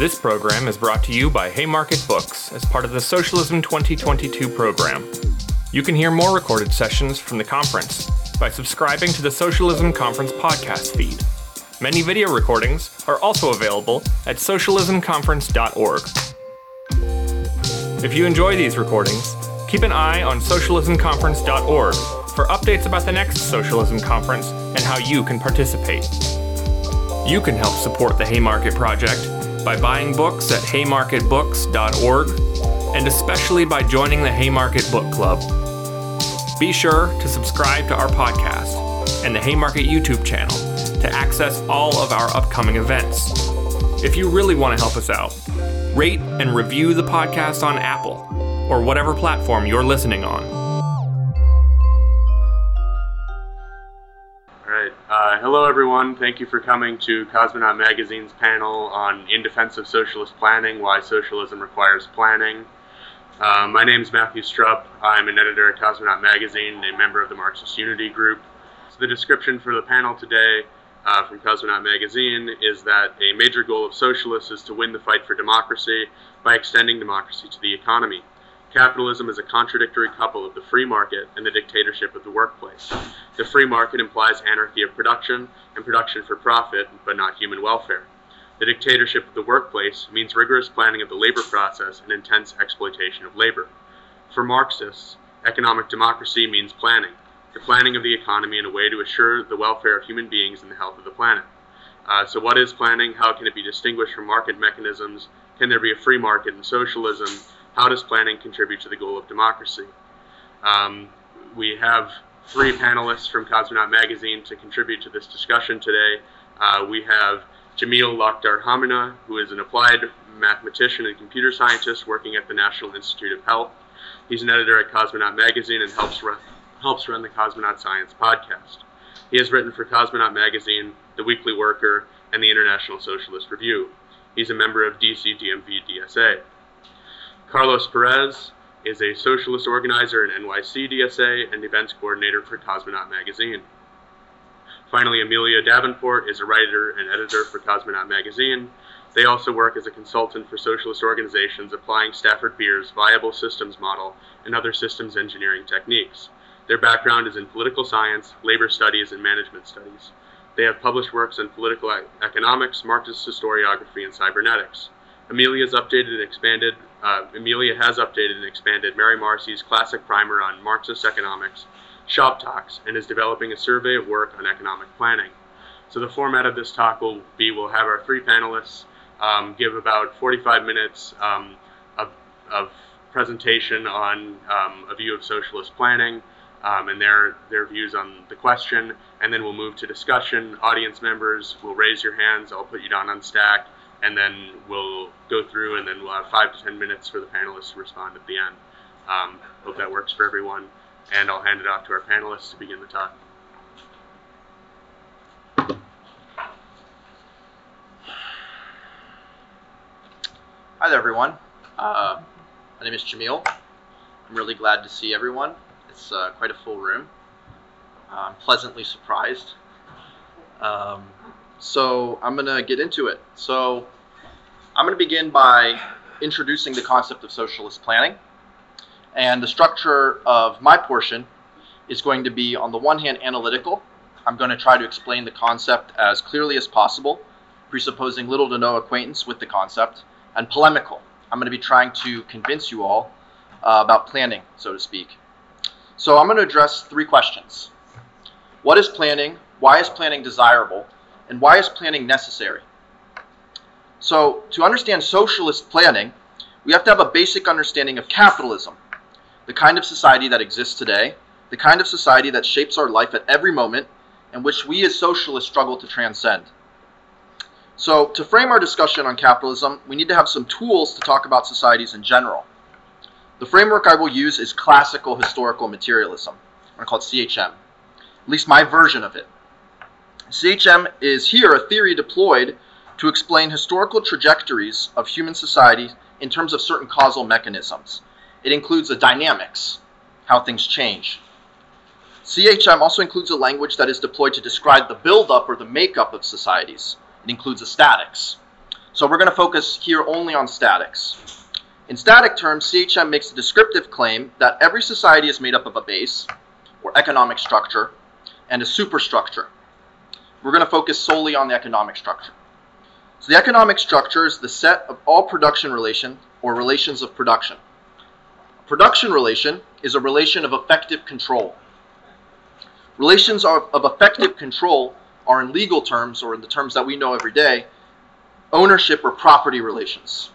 This program is brought to you by Haymarket Books as part of the Socialism 2022 program. You can hear more recorded sessions from the conference by subscribing to the Socialism Conference podcast feed. Many video recordings are also available at socialismconference.org. If you enjoy these recordings, keep an eye on socialismconference.org for updates about the next Socialism Conference and how you can participate. You can help support the Haymarket Project by buying books at haymarketbooks.org and especially by joining the Haymarket Book Club. Be sure to subscribe to our podcast and the Haymarket YouTube channel to access all of our upcoming events. If you really want to help us out, rate and review the podcast on Apple or whatever platform you're listening on. Hello, everyone. Thank you for coming to Cosmonaut Magazine's panel on In Defense of Socialist Planning Why Socialism Requires Planning. Uh, my name is Matthew Strupp. I'm an editor at Cosmonaut Magazine, a member of the Marxist Unity Group. So the description for the panel today uh, from Cosmonaut Magazine is that a major goal of socialists is to win the fight for democracy by extending democracy to the economy. Capitalism is a contradictory couple of the free market and the dictatorship of the workplace. The free market implies anarchy of production and production for profit, but not human welfare. The dictatorship of the workplace means rigorous planning of the labor process and intense exploitation of labor. For Marxists, economic democracy means planning, the planning of the economy in a way to assure the welfare of human beings and the health of the planet. Uh, so, what is planning? How can it be distinguished from market mechanisms? Can there be a free market in socialism? How does planning contribute to the goal of democracy? Um, we have three panelists from Cosmonaut Magazine to contribute to this discussion today. Uh, we have Djamil Lakhdar-Hamina, who is an applied mathematician and computer scientist working at the National Institute of Health. He's an editor at Cosmonaut Magazine and helps run, helps run the Cosmonaut Science podcast. He has written for Cosmonaut Magazine, The Weekly Worker, and the International Socialist Review. He's a member of DC DMV DSA. Carlos Perez is a socialist organizer in NYC DSA and events coordinator for Cosmonaut Magazine. Finally, Amelia Davenport is a writer and editor for Cosmonaut Magazine. They also work as a consultant for socialist organizations applying Stafford Beer's viable systems model and other systems engineering techniques. Their background is in political science, labor studies, and management studies. They have published works on political economics, Marxist historiography, and cybernetics. Amelia's updated and expanded. Uh, Amelia has updated and expanded Mary Marcy's classic primer on Marxist economics, Shop Talks, and is developing a survey of work on economic planning. So the format of this talk will be: we'll have our three panelists um, give about 45 minutes um, of, of, presentation on um, a view of socialist planning. Um, and their their views on the question, and then we'll move to discussion. Audience members will raise your hands. I'll put you down on stack and then we'll go through and then we'll have five to ten minutes for the panelists to respond at the end. Um, hope that works for everyone, and I'll hand it off to our panelists to begin the talk. Hi there, everyone. Uh, my name is Djamil. I'm really glad to see everyone. It's uh, quite a full room. I'm pleasantly surprised. Um, so I'm going to get into it. So I'm going to begin by introducing the concept of socialist planning. And the structure of my portion is going to be, on the one hand, analytical. I'm going to try to explain the concept as clearly as possible, presupposing little to no acquaintance with the concept, and polemical. I'm going to be trying to convince you all uh, about planning, so to speak. So I'm going to address three questions. What is planning? Why is planning desirable? And why is planning necessary? So, to understand socialist planning, we have to have a basic understanding of capitalism, the kind of society that exists today, the kind of society that shapes our life at every moment, and which we as socialists struggle to transcend. So, to frame our discussion on capitalism, we need to have some tools to talk about societies in general. The framework I will use is classical historical materialism. I call it CHM, at least my version of it. CHM is here a theory deployed to explain historical trajectories of human society in terms of certain causal mechanisms. It includes the dynamics, how things change. CHM also includes a language that is deployed to describe the buildup or the makeup of societies. It includes the statics. So we're going to focus here only on statics. In static terms, CHM makes a descriptive claim that every society is made up of a base, or economic structure, and a superstructure. We're going to focus solely on the economic structure. So the economic structure is the set of all production relations or relations of production. A production relation is a relation of effective control. Relations of, of effective control are in legal terms, or in the terms that we know every day, ownership or property relations.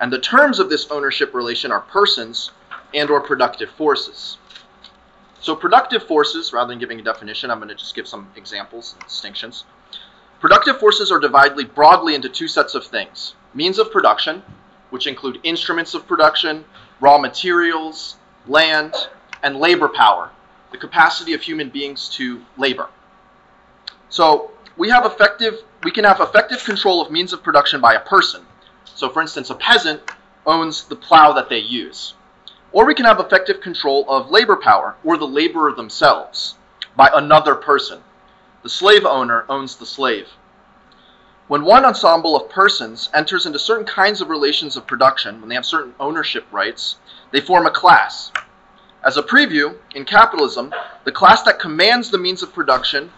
And the terms of this ownership relation are persons and or productive forces. So productive forces, rather than giving a definition, I'm going to just give some examples and distinctions. Productive forces are divided broadly into two sets of things. Means of production, which include instruments of production, raw materials, land, and labor power, the capacity of human beings to labor. So we have effective we can have effective control of means of production by a person. So for instance, a peasant owns the plow that they use. Or we can have effective control of labor power, or the laborer themselves, by another person. The slave owner owns the slave. When one ensemble of persons enters into certain kinds of relations of production, when they have certain ownership rights, they form a class. As a preview, in capitalism, the class that commands the means of production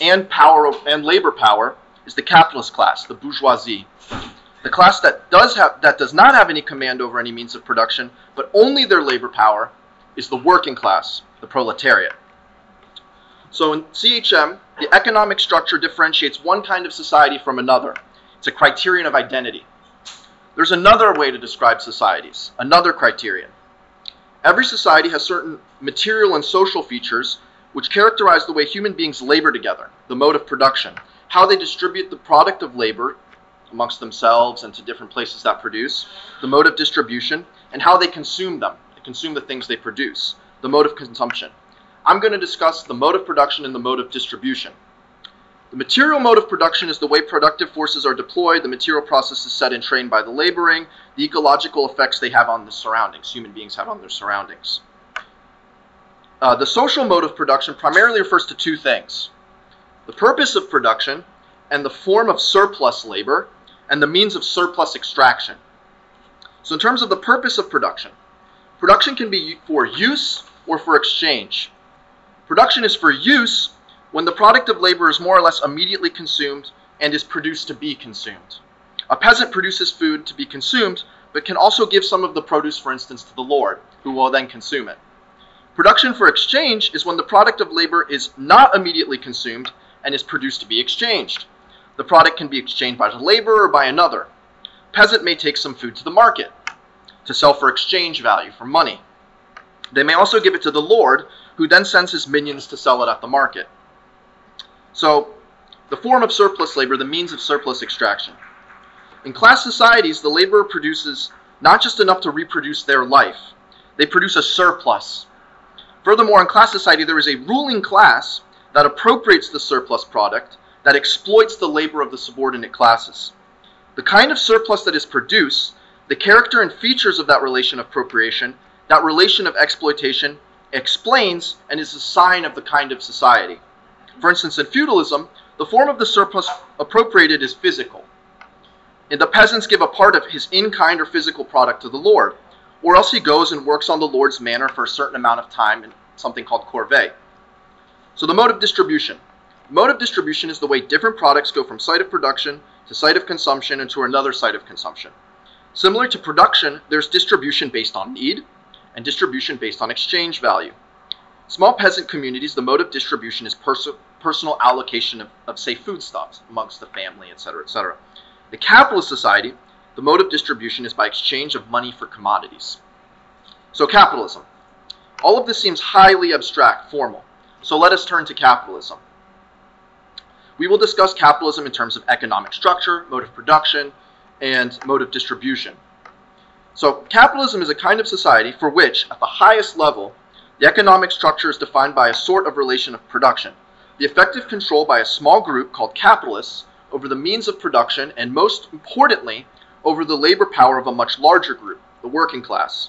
and power and labor power is the capitalist class, the bourgeoisie. The class that does have that does not have any command over any means of production, but only their labor power, is the working class, the proletariat. So in CHM, the economic structure differentiates one kind of society from another. It's a criterion of identity. There's another way to describe societies, another criterion. Every society has certain material and social features which characterize the way human beings labor together, the mode of production, how they distribute the product of labor amongst themselves and to different places that produce, the mode of distribution, and how they consume them, they consume the things they produce, the mode of consumption. I'm going to discuss the mode of production and the mode of distribution. The material mode of production is the way productive forces are deployed, the material processes set and trained by the laboring, the ecological effects they have on the surroundings, human beings have on their surroundings. Uh, the social mode of production primarily refers to two things the purpose of production and the form of surplus labor and the means of surplus extraction. So, in terms of the purpose of production, production can be for use or for exchange. Production is for use when the product of labor is more or less immediately consumed and is produced to be consumed. A peasant produces food to be consumed, but can also give some of the produce, for instance, to the Lord, who will then consume it. Production for exchange is when the product of labor is not immediately consumed and is produced to be exchanged. The product can be exchanged by the laborer or by another. Peasant may take some food to the market to sell for exchange value, for money. They may also give it to the Lord, who then sends his minions to sell it at the market. So, the form of surplus labor, the means of surplus extraction. In class societies, the laborer produces not just enough to reproduce their life, they produce a surplus. Furthermore, in class society, there is a ruling class that appropriates the surplus product that exploits the labor of the subordinate classes. The kind of surplus that is produced, the character and features of that relation of appropriation, that relation of exploitation, explains and is a sign of the kind of society. For instance, in feudalism, the form of the surplus appropriated is physical. And the peasants give a part of his in kind or physical product to the Lord, or else he goes and works on the Lord's manor for a certain amount of time in something called corvée. So the mode of distribution. Mode of distribution is the way different products go from site of production to site of consumption and to another site of consumption. Similar to production, there's distribution based on need and distribution based on exchange value. Small peasant communities, the mode of distribution is pers- personal allocation of, of, say, foodstuffs amongst the family, etc., etc. The capitalist society, the mode of distribution is by exchange of money for commodities. So, capitalism. All of this seems highly abstract, formal. So, let us turn to capitalism. We will discuss capitalism in terms of economic structure, mode of production, and mode of distribution. So, capitalism is a kind of society for which, at the highest level, the economic structure is defined by a sort of relation of production, the effective control by a small group called capitalists over the means of production, and most importantly, over the labor power of a much larger group, the working class.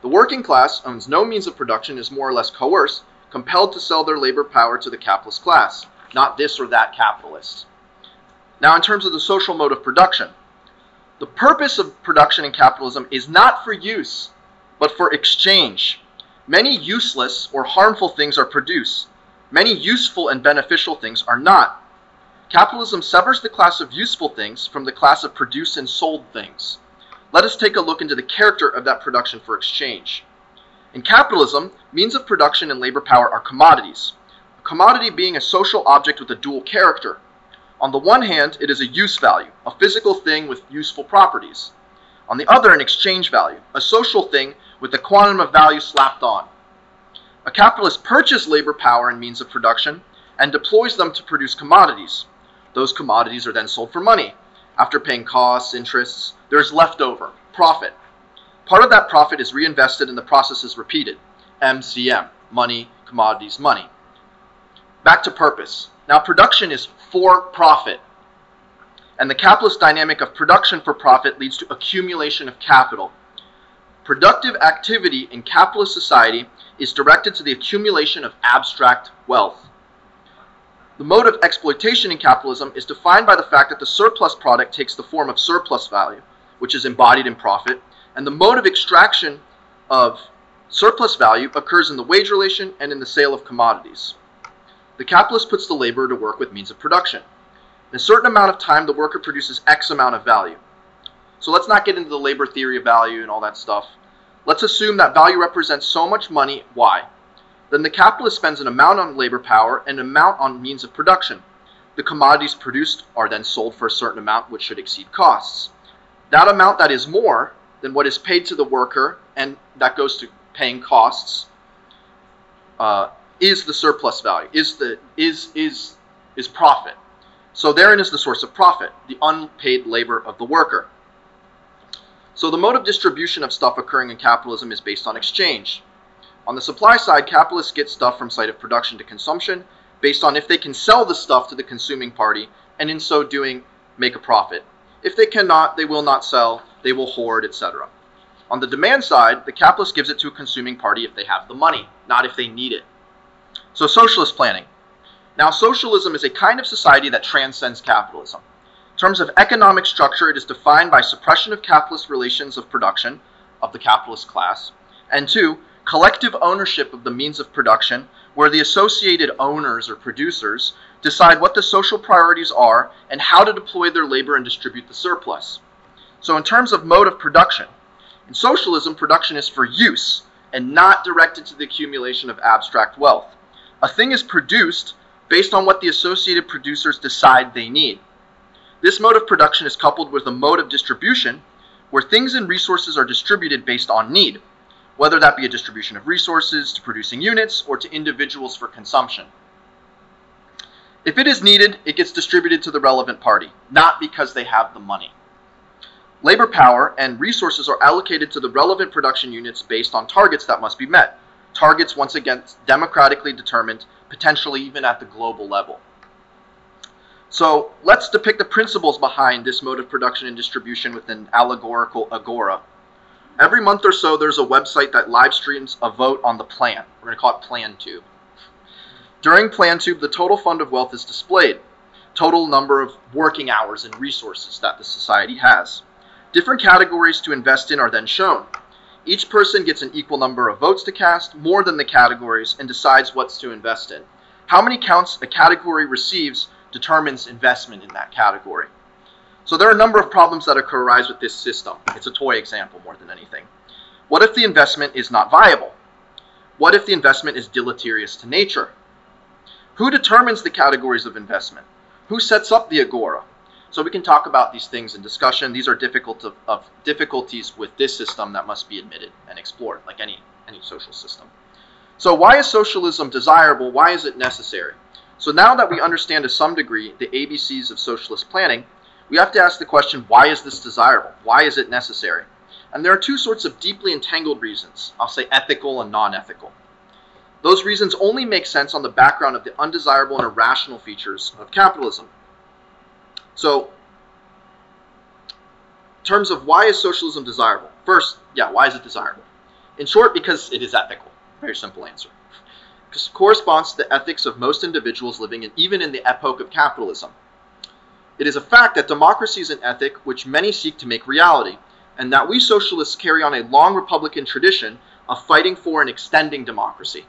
The working class owns no means of production, is more or less coerced, compelled to sell their labor power to the capitalist class not this or that capitalist. Now, in terms of the social mode of production, The purpose of production in capitalism is not for use, but for exchange. Many useless or harmful things are produced. Many useful and beneficial things are not. Capitalism severs the class of useful things from the class of produced and sold things. Let us take a look into the character of that production for exchange. In capitalism, means of production and labor power are commodities. Commodity being a social object with a dual character. On the one hand, it is a use value, a physical thing with useful properties. On the other, an exchange value, a social thing with a quantum of value slapped on. A capitalist purchases labor power and means of production and deploys them to produce commodities. Those commodities are then sold for money. After paying costs, interests, there is leftover, profit. Part of that profit is reinvested and the process is repeated. MCM, money, commodities, money. Back to purpose. Now, production is for profit. And the capitalist dynamic of production for profit leads to accumulation of capital. Productive activity in capitalist society is directed to the accumulation of abstract wealth. The mode of exploitation in capitalism is defined by the fact that the surplus product takes the form of surplus value, which is embodied in profit, and the mode of extraction of surplus value occurs in the wage relation and in the sale of commodities. The capitalist puts the laborer to work with means of production. In a certain amount of time, the worker produces X amount of value. So let's not get into the labor theory of value and all that stuff. Let's assume that value represents so much money, Y. Then the capitalist spends an amount on labor power and an amount on means of production. The commodities produced are then sold for a certain amount, which should exceed costs. That amount that is more than what is paid to the worker, and that goes to paying costs, uh, is the surplus value, is the is is is profit. So therein is the source of profit, the unpaid labor of the worker. So the mode of distribution of stuff occurring in capitalism is based on exchange. On the supply side, capitalists get stuff from site of production to consumption based on if they can sell the stuff to the consuming party and in so doing make a profit. If they cannot, they will not sell, they will hoard, etc. On the demand side, the capitalist gives it to a consuming party if they have the money, not if they need it. So, socialist planning. Now, socialism is a kind of society that transcends capitalism. In terms of economic structure, it is defined by suppression of capitalist relations of production of the capitalist class, and two, collective ownership of the means of production, where the associated owners or producers decide what the social priorities are and how to deploy their labor and distribute the surplus. So, in terms of mode of production, in socialism, production is for use and not directed to the accumulation of abstract wealth. A thing is produced based on what the associated producers decide they need. This mode of production is coupled with a mode of distribution where things and resources are distributed based on need, whether that be a distribution of resources to producing units or to individuals for consumption. If it is needed, it gets distributed to the relevant party, not because they have the money. Labor power and resources are allocated to the relevant production units based on targets that must be met. Targets, once again, democratically determined, potentially even at the global level. So let's depict the principles behind this mode of production and distribution with an allegorical agora. Every month or so, there's a website that live streams a vote on the plan. We're going to call it PlanTube. During PlanTube, the total fund of wealth is displayed, total number of working hours and resources that the society has. Different categories to invest in are then shown. Each person gets an equal number of votes to cast, more than the categories, and decides what's to invest in. How many counts a category receives determines investment in that category. So there are a number of problems that occur arise with this system. It's a toy example more than anything. What if the investment is not viable? What if the investment is deleterious to nature? Who determines the categories of investment? Who sets up the agora? So we can talk about these things in discussion. These are difficult of, of difficulties with this system that must be admitted and explored, like any any social system. So why is socialism desirable? Why is it necessary? So now that we understand to some degree the ABCs of socialist planning, we have to ask the question, why is this desirable? Why is it necessary? And there are two sorts of deeply entangled reasons. I'll say ethical and non-ethical. Those reasons only make sense on the background of the undesirable and irrational features of capitalism. So, in terms of why is socialism desirable? First, yeah, why is it desirable? In short, because it is ethical. Very simple answer. Because corresponds to the ethics of most individuals living in even in the epoch of capitalism. It is a fact that democracy is an ethic which many seek to make reality, and that we socialists carry on a long Republican tradition of fighting for and extending democracy.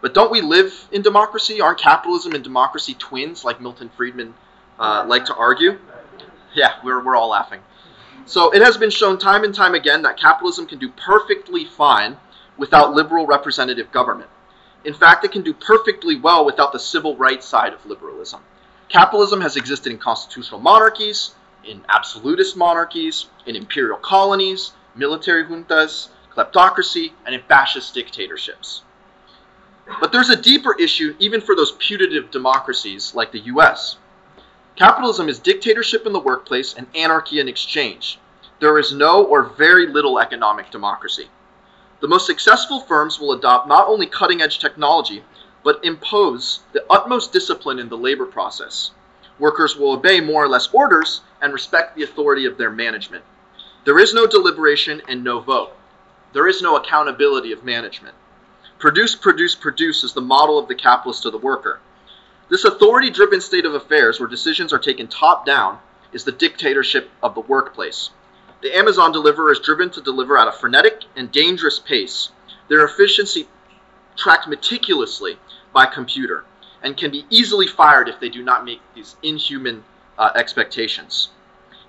But don't we live in democracy? Aren't capitalism and democracy twins, like Milton Friedman uh, like to argue? Yeah, we're, we're all laughing. So it has been shown time and time again that capitalism can do perfectly fine without liberal representative government. In fact, it can do perfectly well without the civil rights side of liberalism. Capitalism has existed in constitutional monarchies, in absolutist monarchies, in imperial colonies, military juntas, kleptocracy, and in fascist dictatorships. But there's a deeper issue even for those putative democracies like the US. Capitalism is dictatorship in the workplace and anarchy in exchange. There is no or very little economic democracy. The most successful firms will adopt not only cutting edge technology, but impose the utmost discipline in the labor process. Workers will obey more or less orders and respect the authority of their management. There is no deliberation and no vote. There is no accountability of management. Produce, produce, produce is the model of the capitalist to the worker. This authority driven state of affairs, where decisions are taken top down, is the dictatorship of the workplace. The Amazon deliverer is driven to deliver at a frenetic and dangerous pace. Their efficiency tracked meticulously by computer and can be easily fired if they do not meet these inhuman uh, expectations.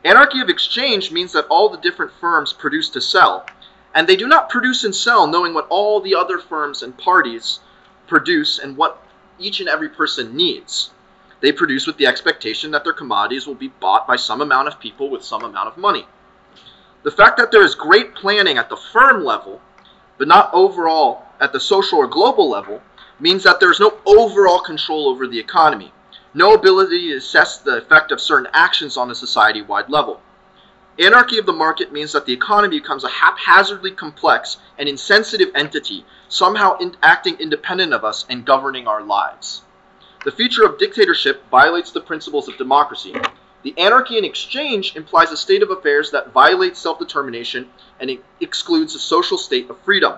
Anarchy of exchange means that all the different firms produce to sell, and they do not produce and sell knowing what all the other firms and parties produce and what each and every person needs. They produce with the expectation that their commodities will be bought by some amount of people with some amount of money. The fact that there is great planning at the firm level, but not overall at the social or global level, means that there is no overall control over the economy, no ability to assess the effect of certain actions on a society wide level. Anarchy of the market means that the economy becomes a haphazardly complex and insensitive entity, somehow in acting independent of us and governing our lives. The feature of dictatorship violates the principles of democracy. The anarchy in exchange implies a state of affairs that violates self determination and excludes a social state of freedom.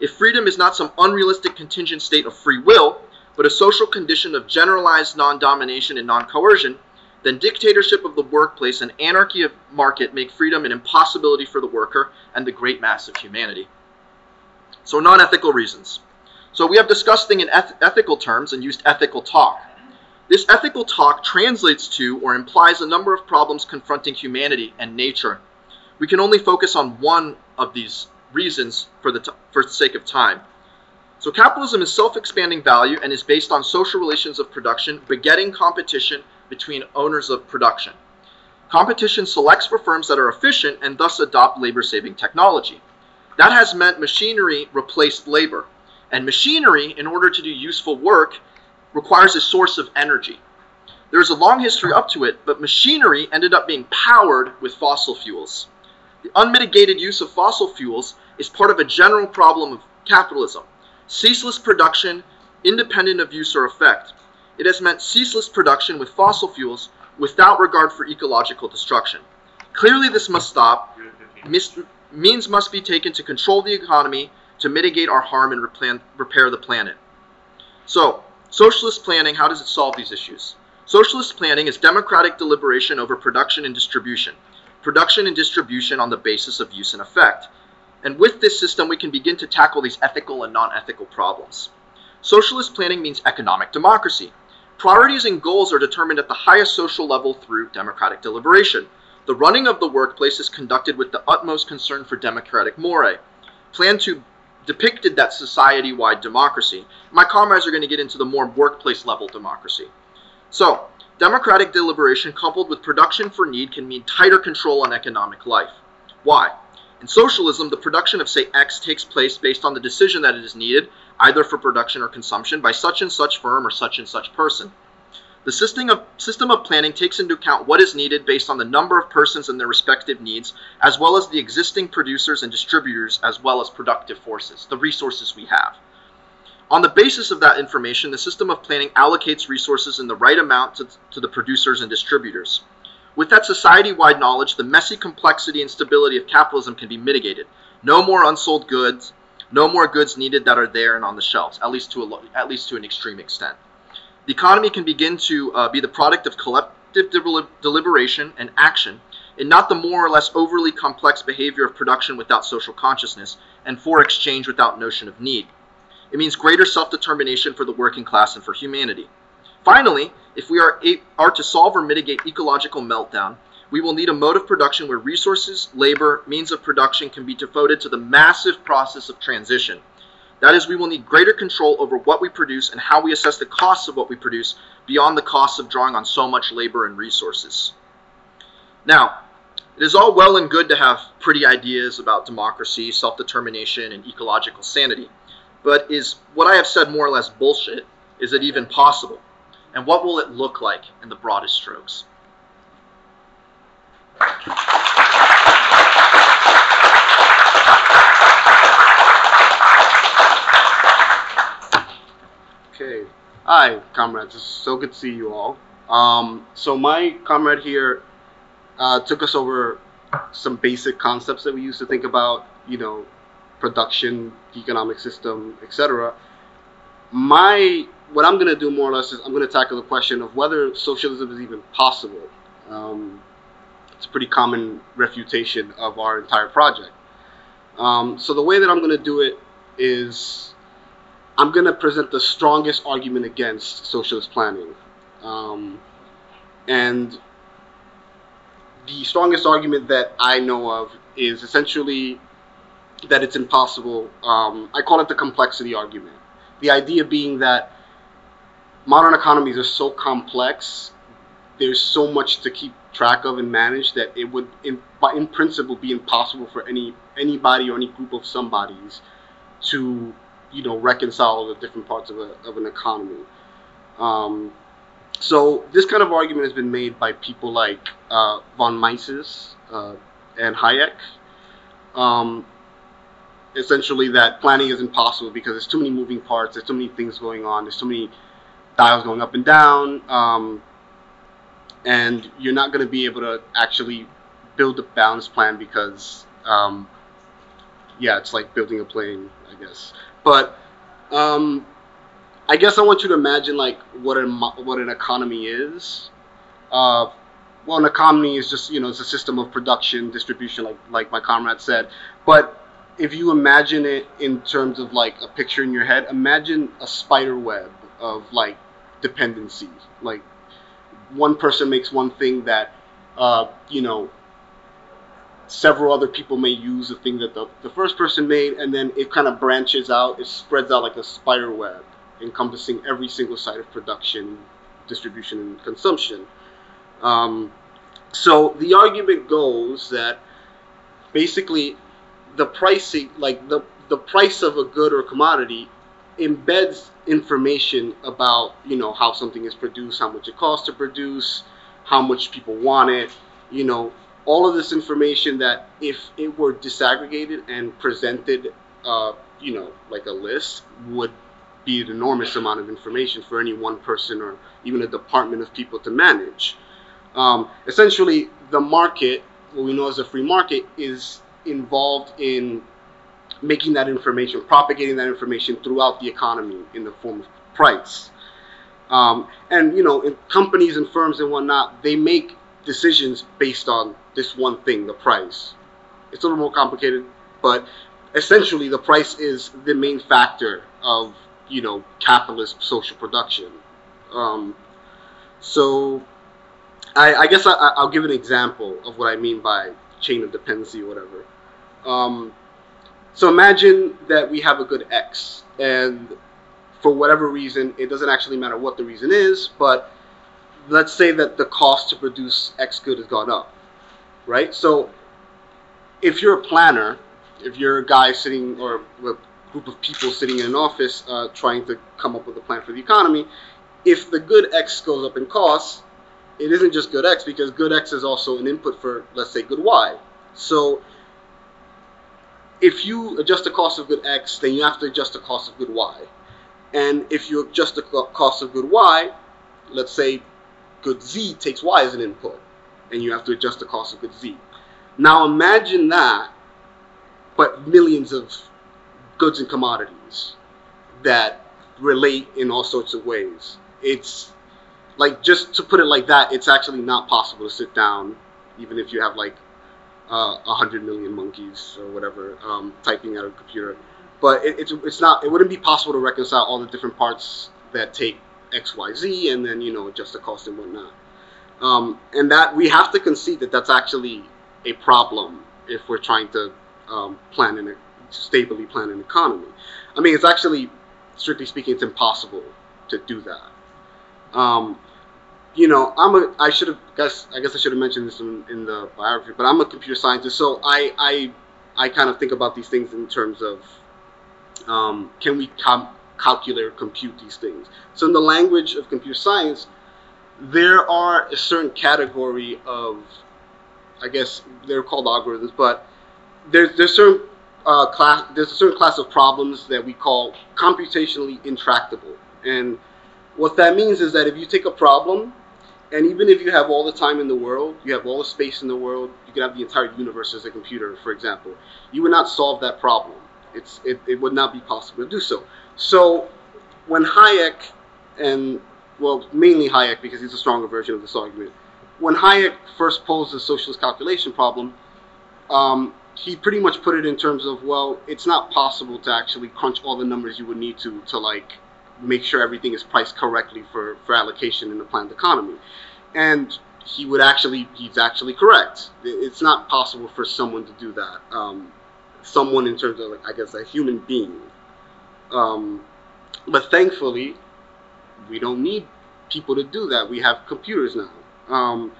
If freedom is not some unrealistic contingent state of free will, but a social condition of generalized non domination and non coercion, then dictatorship of the workplace and anarchy of market make freedom an impossibility for the worker and the great mass of humanity. So, non ethical reasons. So, we have discussed things in eth- ethical terms and used ethical talk. This ethical talk translates to or implies a number of problems confronting humanity and nature. We can only focus on one of these reasons for the, for the sake of time. So, capitalism is self expanding value and is based on social relations of production, begetting competition between owners of production. Competition selects for firms that are efficient and thus adopt labor saving technology. That has meant machinery replaced labor. And machinery, in order to do useful work, requires a source of energy. There is a long history up to it, but machinery ended up being powered with fossil fuels. The unmitigated use of fossil fuels is part of a general problem of capitalism ceaseless production independent of use or effect. It has meant ceaseless production with fossil fuels without regard for ecological destruction. Clearly, this must stop. Mis- means must be taken to control the economy, to mitigate our harm and repair the planet. So, socialist planning, how does it solve these issues? Socialist planning is democratic deliberation over production and distribution. Production and distribution on the basis of use and effect. And with this system, we can begin to tackle these ethical and non ethical problems. Socialist planning means economic democracy. Priorities and goals are determined at the highest social level through democratic deliberation. The running of the workplace is conducted with the utmost concern for democratic more. PlanTube depicted that society wide democracy. My comrades are going to get into the more workplace level democracy. So, democratic deliberation coupled with production for need can mean tighter control on economic life. Why? In socialism, the production of, say, X takes place based on the decision that it is needed either for production or consumption, by such and such firm or such and such person. The system of, system of planning takes into account what is needed based on the number of persons and their respective needs, as well as the existing producers and distributors, as well as productive forces, the resources we have. On the basis of that information, the system of planning allocates resources in the right amount to, to the producers and distributors. With that society wide knowledge, the messy complexity and stability of capitalism can be mitigated. No more unsold goods, no more goods needed that are there and on the shelves, at least to a, at least to an extreme extent. The economy can begin to uh, be the product of collective deliberation and action and not the more or less overly complex behavior of production without social consciousness and for exchange without notion of need. It means greater self determination for the working class and for humanity. Finally, if we are, are to solve or mitigate ecological meltdown, we will need a mode of production where resources, labor, means of production can be devoted to the massive process of transition. That is, we will need greater control over what we produce and how we assess the costs of what we produce beyond the costs of drawing on so much labor and resources. Now, it is all well and good to have pretty ideas about democracy, self determination, and ecological sanity. But is what I have said more or less bullshit? Is it even possible? And what will it look like in the broadest strokes? Okay. Hi, comrades. It's so good to see you all. Um, so my comrade here uh, took us over some basic concepts that we used to think about, you know, production, economic system, etc. My what I'm going to do more or less is I'm going to tackle the question of whether socialism is even possible. Um, it's a pretty common refutation of our entire project. Um, so the way that I'm going to do it is I'm going to present the strongest argument against socialist planning. Um, and the strongest argument that I know of is essentially that it's impossible. Um, I call it the complexity argument. The idea being that modern economies are so complex, there's so much to keep track of and manage that it would, in, in principle, be impossible for any anybody or any group of somebodies to, you know, reconcile the different parts of, a, of an economy. Um, so this kind of argument has been made by people like uh, von Mises uh, and Hayek. Um, essentially, that planning is impossible because there's too many moving parts, there's too many things going on, there's too many dials going up and down, um, and you're not going to be able to actually build a balanced plan because, um, yeah, it's like building a plane, I guess. But um, I guess I want you to imagine like what an what an economy is. Uh, well, an economy is just you know it's a system of production, distribution, like like my comrade said. But if you imagine it in terms of like a picture in your head, imagine a spider web of like dependencies. Like one person makes one thing that uh, you know several other people may use the thing that the, the first person made, and then it kind of branches out. It spreads out like a spider web encompassing every single side of production, distribution, and consumption. Um, so the argument goes that basically the pricing, like the, the price of a good or commodity, embeds information about you know how something is produced, how much it costs to produce, how much people want it, you know, all of this information that if it were disaggregated and presented, uh, you know, like a list, would be an enormous amount of information for any one person or even a department of people to manage. Um, essentially, the market, what we know as a free market, is involved in making that information, propagating that information throughout the economy in the form of price. Um, and you know, companies and firms and whatnot, they make decisions based on this one thing, the price. It's a little more complicated, but essentially, the price is the main factor of you know capitalist social production. Um, so I, I guess I, will give an example of what I mean by chain of dependency or whatever. Um, so imagine that we have a good X, and for whatever reason, it doesn't actually matter what the reason is, but let's say that the cost to produce X good has gone up, right? So if you're a planner, if you're a guy sitting or a group of people sitting in an office uh, trying to come up with a plan for the economy. If the good X goes up in cost, it isn't just good X because good X is also an input for, let's say, good Y. So if you adjust the cost of good X, then you have to adjust the cost of good Y. And if you adjust the cost of good Y, let's say good Z takes Y as an input, and you have to adjust the cost of good Z. Now imagine that, but millions of goods and commodities that relate in all sorts of ways. It's like just to put it like that, it's actually not possible to sit down, even if you have like uh, a uh, hundred million monkeys or whatever um, typing at a computer. But it, it's it's not. It wouldn't be possible to reconcile all the different parts that take X, Y, Z, and then you know adjust the cost and whatnot. Um, and that we have to concede that that's actually a problem if we're trying to um, plan an stably plan an economy. I mean, it's actually, strictly speaking, it's impossible to do that. Um, you know, I'm a. I should have. Guess I guess I should have mentioned this in, in, the biography, but I'm a computer scientist, so I I I kind of think about these things in terms of um, can we com- calculate or compute these things. So in the language of computer science, there are a certain category of, I guess they're called algorithms, but there's there's certain uh, class there's a certain class of problems that we call computationally intractable, and what that means is that if you take a problem and even if you have all the time in the world, you have all the space in the world, you could have the entire universe as a computer, for example, you would not solve that problem. It's, it, it would not be possible to do so. So when Hayek, and well, mainly Hayek because he's a stronger version of this argument, when Hayek first posed the socialist calculation problem, um, he pretty much put it in terms of, well, it's not possible to actually crunch all the numbers you would need to to like make sure everything is priced correctly for, for allocation in the planned economy. And he would actually, he's actually correct. It's not possible for someone to do that. Um, someone in terms of, like, I guess, a human being. Um, but thankfully, we don't need people to do that. We have computers now. Um,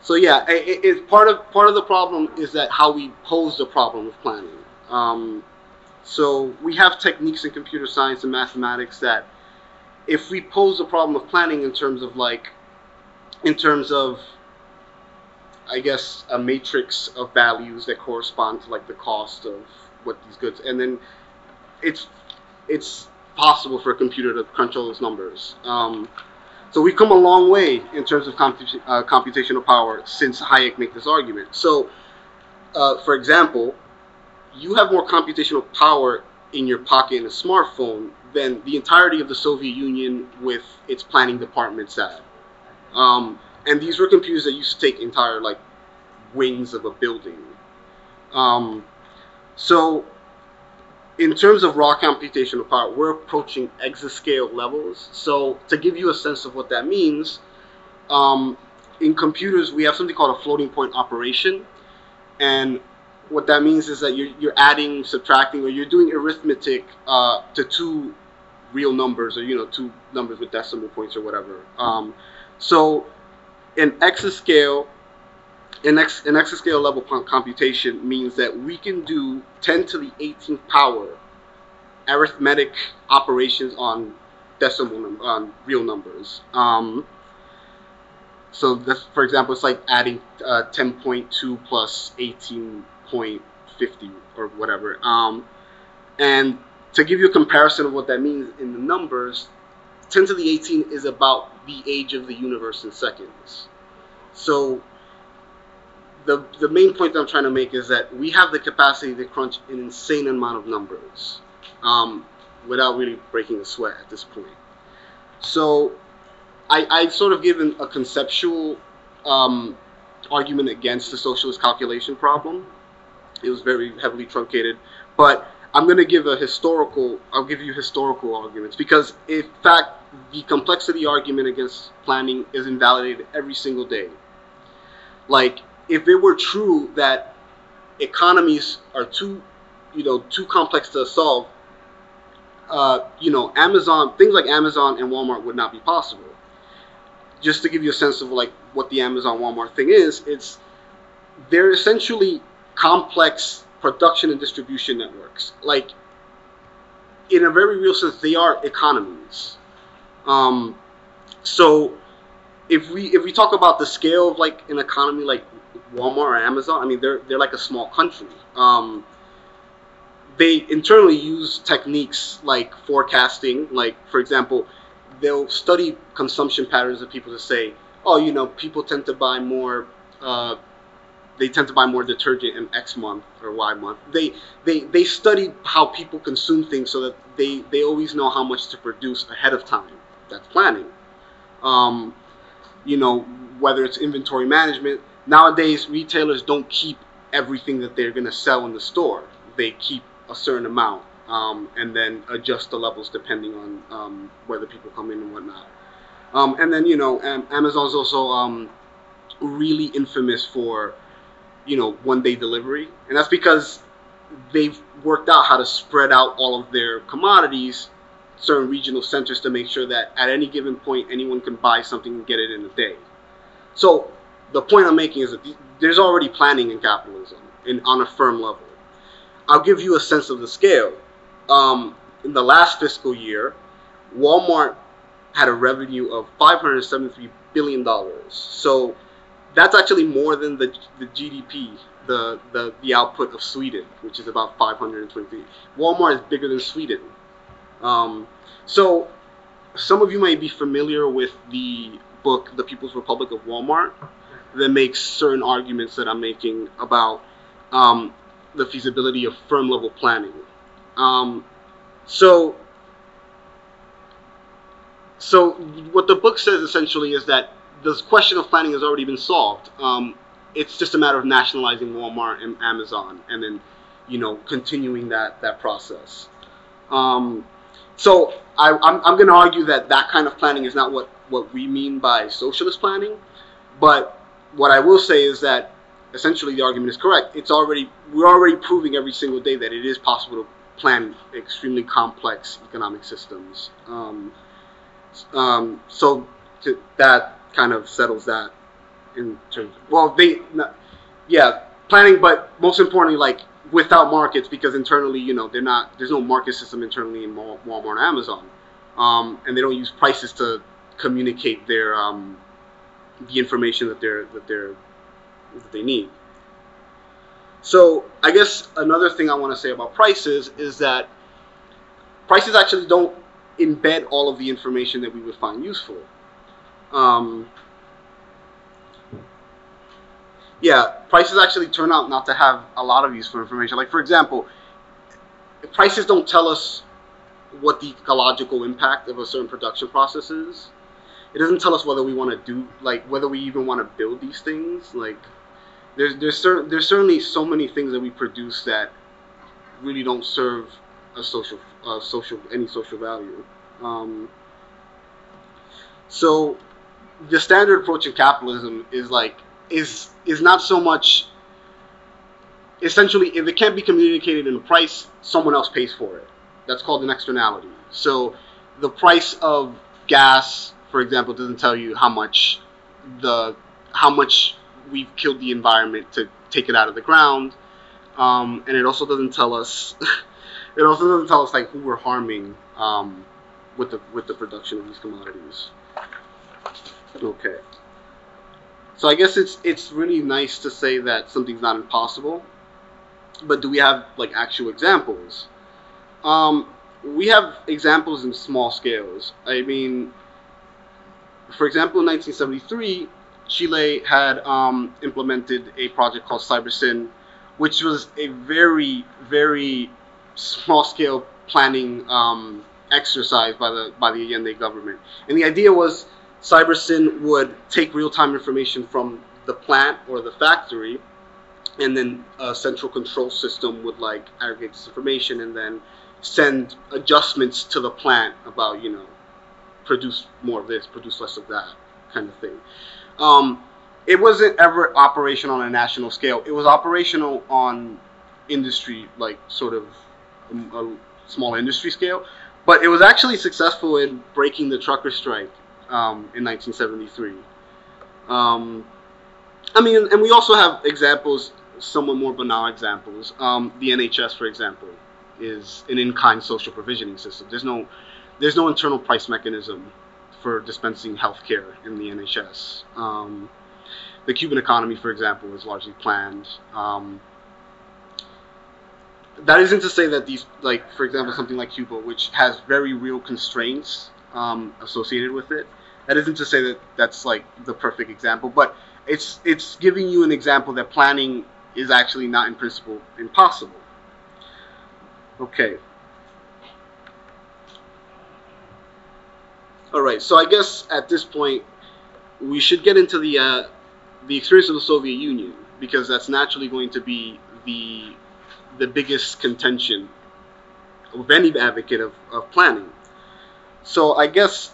so yeah, it, it, part of part of the problem is that how we pose the problem of planning. So we have techniques in computer science and mathematics that if we pose the problem of planning in terms of like in terms of I guess a matrix of values that correspond to like the cost of what these goods and then it's it's possible for a computer to crunch all those numbers. Um, so we've come a long way in terms of computa- uh, computational power since Hayek made this argument. So, uh, for example, you have more computational power in your pocket in a smartphone than the entirety of the Soviet Union with its planning departments had. Um, and these were computers that used to take entire like wings of a building. Um, so, in terms of raw computational power, we're approaching exascale levels. So, to give you a sense of what that means, um, in computers we have something called a floating point operation, and what that means is that you're, you're adding, subtracting, or you're doing arithmetic uh, to two real numbers, or you know, two numbers with decimal points or whatever. Um, so, an exascale, an, ex, an exascale level computation means that we can do 10 to the 18th power arithmetic operations on decimal num- on real numbers. Um, so this, for example, it's like adding uh, 10.2 plus 18 0.50 or whatever. Um, and to give you a comparison of what that means in the numbers, 10 to the 18 is about the age of the universe in seconds. So the, the main point I'm trying to make is that we have the capacity to crunch an insane amount of numbers um, without really breaking a sweat at this point. So I, I've sort of given a conceptual um, argument against the socialist calculation problem it was very heavily truncated. But I'm going to give a historical, I'll give you historical arguments because, in fact, the complexity argument against planning is invalidated every single day. Like, if it were true that economies are too, you know, too complex to solve, uh, you know, Amazon, things like Amazon and Walmart would not be possible. Just to give you a sense of like what the Amazon Walmart thing is, it's they're essentially complex production and distribution networks. Like, in a very real sense, they are economies. Um, so, if we if we talk about the scale of like an economy like Walmart or Amazon, I mean they're they're like a small country. Um, they internally use techniques like forecasting. Like for example, they'll study consumption patterns of people to say, oh, you know, people tend to buy more uh, they tend to buy more detergent in X month or Y month. They they they study how people consume things so that they they always know how much to produce ahead of time. That's planning. Um, you know, whether it's inventory management. Nowadays, retailers don't keep everything that they're going to sell in the store. They keep a certain amount um, and then adjust the levels depending on um, whether people come in and whatnot. Um, and then, you know, Amazon's also um, really infamous for you know one day delivery, and that's because they've worked out how to spread out all of their commodities certain regional centers to make sure that at any given point anyone can buy something and get it in a day. So the point I'm making is that there's already planning in capitalism in, on a firm level. I'll give you a sense of the scale. Um, in the last fiscal year, Walmart had a revenue of 573 billion dollars. So that's actually more than the, the GDP, the, the, the output of Sweden, which is about 523. Walmart is bigger than Sweden. Um, so some of you may be familiar with the book, The People's Republic of Walmart, that makes certain arguments that I'm making about um, the feasibility of firm level planning. Um, so, so what the book says essentially is that the question of planning has already been solved. Um, it's just a matter of nationalizing Walmart and Amazon, and then you know continuing that that process. Um, so I, I'm, I'm going to argue that that kind of planning is not what what we mean by socialist planning, but what I will say is that essentially the argument is correct. It's already we're already proving every single day that it is possible to plan extremely complex economic systems. Um, um, so that kind of settles that in terms. Of, well, they, yeah, planning, but most importantly, like without markets, because internally, you know, they're not. There's no market system internally in Walmart and Amazon, um, and they don't use prices to communicate their um, the information that they're that they're that they need. So I guess another thing I want to say about prices is that prices actually don't embed all of the information that we would find useful um, yeah, prices actually turn out not to have a lot of useful information. Like, for example, prices don't tell us what the ecological impact of a certain production process is. It doesn't tell us whether we want to do, like, whether we even want to build these things. Like, there's there's certain there's certainly so many things that we produce that really don't serve a social uh, social any social value. Um, so the standard approach in capitalism is like is is not so much essentially if it can't be communicated in a price someone else pays for it. That's called an externality. So the price of gas for example doesn't tell you how much the how much we've killed the environment to take it out of the ground. Um, and it also doesn't tell us it also doesn't tell us like who we're harming um, with the with the production of these commodities Okay. So I guess it's it's really nice to say that something's not impossible, but do we have like actual examples? Um, we have examples in small scales. I mean, for example, in 1973, Chile had um, implemented a project called CyberSyn, which was a very very small scale planning um, exercise by the by the Allende government, and the idea was CyberSyn would take real-time information from the plant or the factory, and then a central control system would like aggregate this information and then send adjustments to the plant about you know produce more of this, produce less of that kind of thing. Um, it wasn't ever operational on a national scale. It was operational on industry, like sort of a, a small industry scale, but it was actually successful in breaking the trucker strike um, in 1973. Um, I mean, and we also have examples, somewhat more banal examples. Um, the NHS, for example, is an in-kind social provisioning system. There's no, there's no internal price mechanism for dispensing healthcare in the NHS. Um, the Cuban economy, for example, is largely planned. Um, that isn't to say that these, like, for example, something like Cuba, which has very real constraints um, associated with it, that isn't to say that that's like the perfect example, but it's it's giving you an example that planning is actually not in principle impossible. Okay. All right. So I guess at this point we should get into the uh, the experience of the Soviet Union because that's naturally going to be the the biggest contention of any advocate of, of planning. So I guess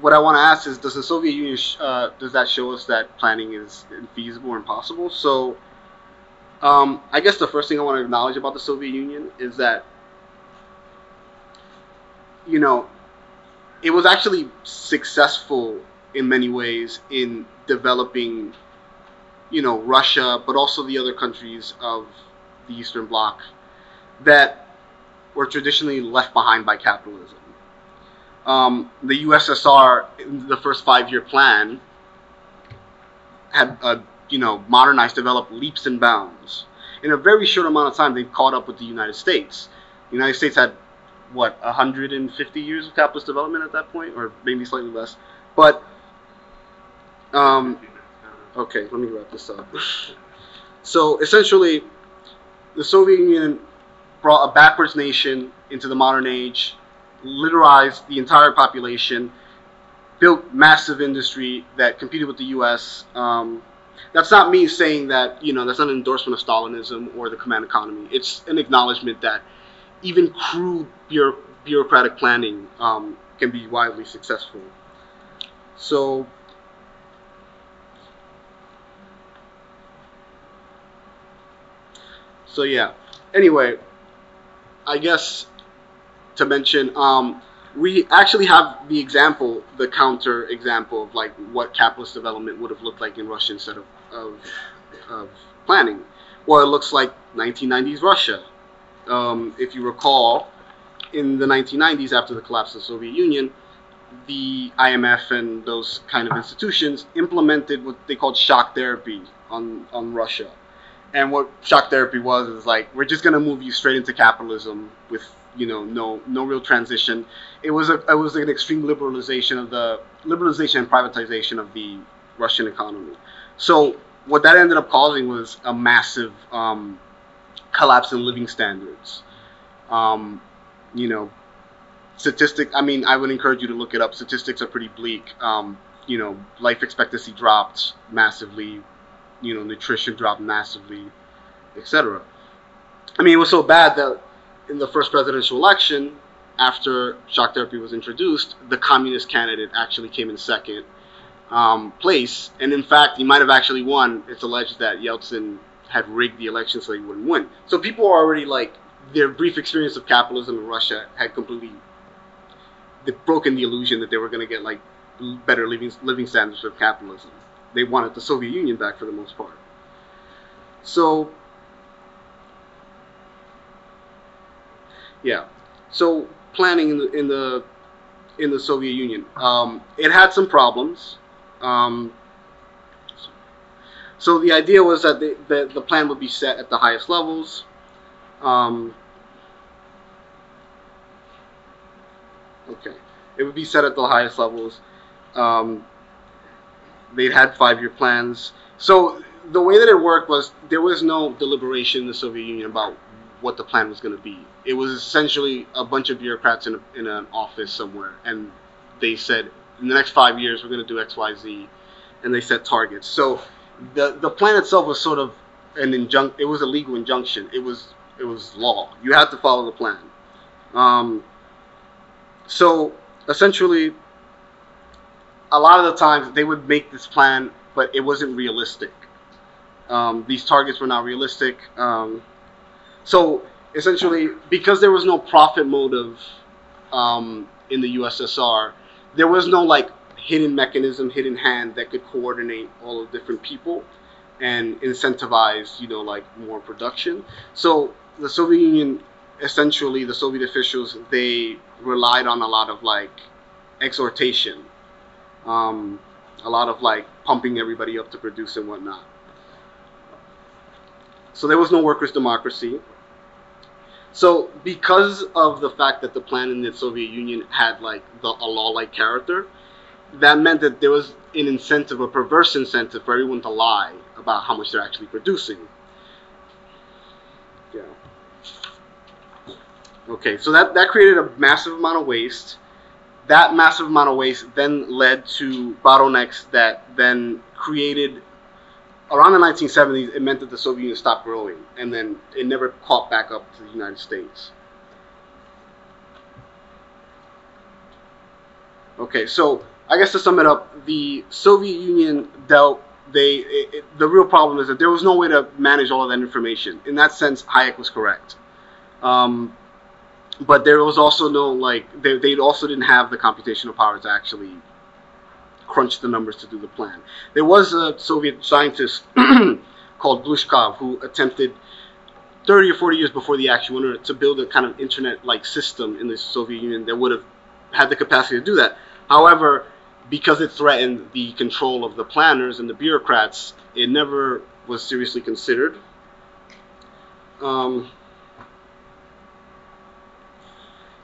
what I want to ask is, does the Soviet Union uh, does that show us that planning is infeasible or impossible? So um, I guess the first thing I want to acknowledge about the Soviet Union is that you know it was actually successful in many ways in developing you know Russia, but also the other countries of the Eastern Bloc that were traditionally left behind by capitalism. Um, the USSR, the first five-year plan, had uh, you know modernized, developed leaps and bounds. In a very short amount of time, they've caught up with the United States. The United States had what 150 years of capitalist development at that point, or maybe slightly less. But um, okay, let me wrap this up. So essentially, the Soviet Union brought a backwards nation into the modern age, literized the entire population, built massive industry that competed with the U.S. Um, that's not me saying that you know that's not an endorsement of Stalinism or the command economy. It's an acknowledgement that even crude bureau- bureaucratic planning um, can be wildly successful. So. So yeah. Anyway, I guess to mention, um, we actually have the example, the counter example of like what capitalist development would have looked like in Russia instead of, of, of planning. Well, it looks like 1990s Russia. Um, if you recall, in the 1990s, after the collapse of the Soviet Union, the IMF and those kind of institutions implemented what they called shock therapy on, on Russia. And what shock therapy was is like we're just gonna move you straight into capitalism with you know no no real transition. It was a it was an extreme liberalization of the liberalization and privatization of the Russian economy. So what that ended up causing was a massive um, collapse in living standards. Um, you know, statistic. I mean, I would encourage you to look it up. Statistics are pretty bleak. Um, you know, life expectancy dropped massively. You know, nutrition dropped massively, etc. I mean, it was so bad that in the first presidential election, after shock therapy was introduced, the communist candidate actually came in second um, place, and in fact, he might have actually won. It's alleged that Yeltsin had rigged the election so he wouldn't win. So people are already like their brief experience of capitalism in Russia had completely broken the illusion that they were going to get like better living living standards with capitalism. They wanted the Soviet Union back for the most part. So yeah, so planning in the in the in the Soviet Union, um, it had some problems. Um, so the idea was that the, the, the, plan would be set at the highest levels. Um, okay, it would be set at the highest levels. Um, they'd had five-year plans. So the way that it worked was there was no deliberation in the Soviet Union about what the plan was going to be. It was essentially a bunch of bureaucrats in, a, in an office somewhere, and they said, in the next five years, we're going to do X, Y, Z, and they set targets. So the the plan itself was sort of an injunct. It was a legal injunction. It was it was law. You had to follow the plan. Um, so essentially, a lot of the times they would make this plan, but it wasn't realistic. Um, these targets were not realistic. Um, so essentially, because there was no profit motive um, in the USSR, there was no like hidden mechanism, hidden hand that could coordinate all the different people and incentivize, you know, like more production. So the Soviet Union, essentially, the Soviet officials, they relied on a lot of like exhortation, um, a lot of like pumping everybody up to produce and whatnot. So there was no workers' democracy. So because of the fact that the plan in the Soviet Union had like the, a law-like character, that meant that there was an incentive, a perverse incentive for everyone to lie about how much they're actually producing. Yeah. Okay, so that, that created a massive amount of waste. That massive amount of waste then led to bottlenecks that then created around the 1970s, it meant that the Soviet Union stopped growing, and then it never caught back up to the United States. Okay, so I guess to sum it up, the Soviet Union dealt. They it, it, the real problem is that there was no way to manage all of that information. In that sense, Hayek was correct. Um, but there was also no like they, they also didn't have the computational power to actually crunch the numbers to do the plan. There was a Soviet scientist called Glushkov who attempted 30 or 40 years before the actual internet to build a kind of internet-like system in the Soviet Union that would have had the capacity to do that. However, because it threatened the control of the planners and the bureaucrats, it never was seriously considered. Um,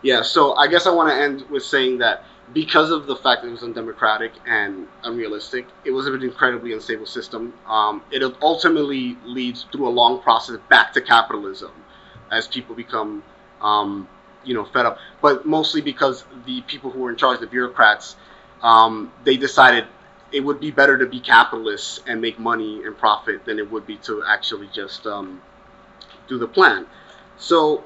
yeah, so I guess I want to end with saying that because of the fact that it was undemocratic and unrealistic, it was an incredibly unstable system. Um, it ultimately leads through a long process back to capitalism as people become, um, you know, fed up. But mostly because the people who were in charge, the bureaucrats, um, they decided it would be better to be capitalists and make money and profit than it would be to actually just um, do the plan. So,